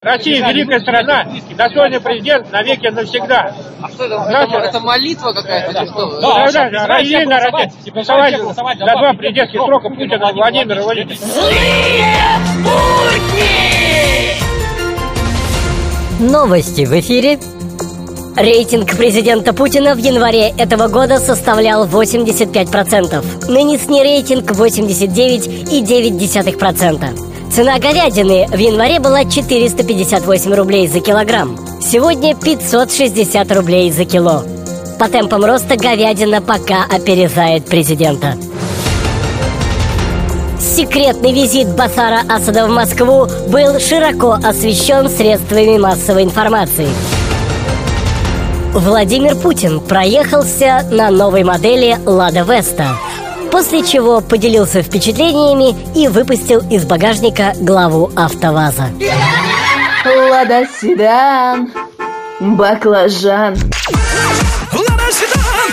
Россия великая страна, достойный президент навеки навсегда. А что это? Здравствуйте. Это, это молитва какая-то? или что? Да, да, да, Россия на России. Голосовать за два президентских срока Путина Владимира Владимировича. Новости в эфире. Рейтинг президента Путина в январе этого года составлял 85%. Нынешний рейтинг 89,9%. Цена говядины в январе была 458 рублей за килограмм. Сегодня 560 рублей за кило. По темпам роста говядина пока опережает президента. Секретный визит Басара Асада в Москву был широко освещен средствами массовой информации. Владимир Путин проехался на новой модели «Лада Веста», после чего поделился впечатлениями и выпустил из багажника главу АвтоВАЗа. Лада седан, баклажан. Лада седан,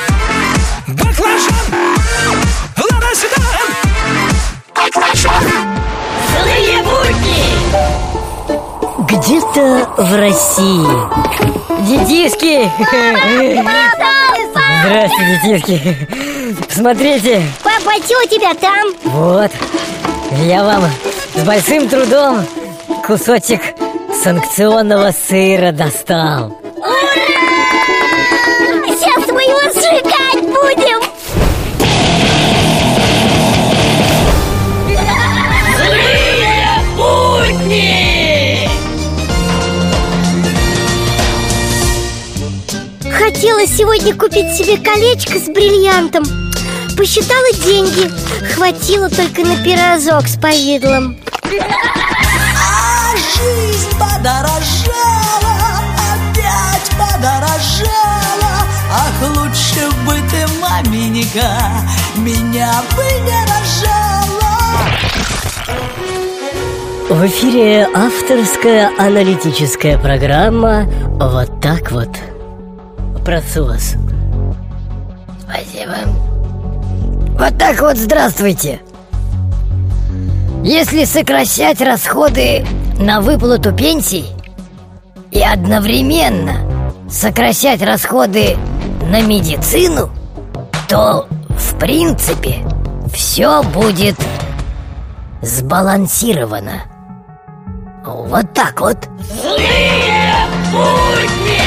баклажан, Лада седан, Где-то в России. Детишки! Здравствуйте, детишки! Смотрите, Папа, что у тебя там? вот, я вам с большим трудом кусочек санкционного сыра достал. Сейчас мы его сжигать будем! Хотела сегодня купить себе колечко с бриллиантом Посчитала деньги Хватило только на пирожок с повидлом А жизнь подорожала, опять подорожала Ах, лучше бы ты, маменька, меня бы не рожала В эфире авторская аналитическая программа «Вот так вот». Прошу вас. Спасибо. Так вот, здравствуйте. Если сокращать расходы на выплату пенсий и одновременно сокращать расходы на медицину, то, в принципе, все будет сбалансировано. Вот так вот. Злые будни!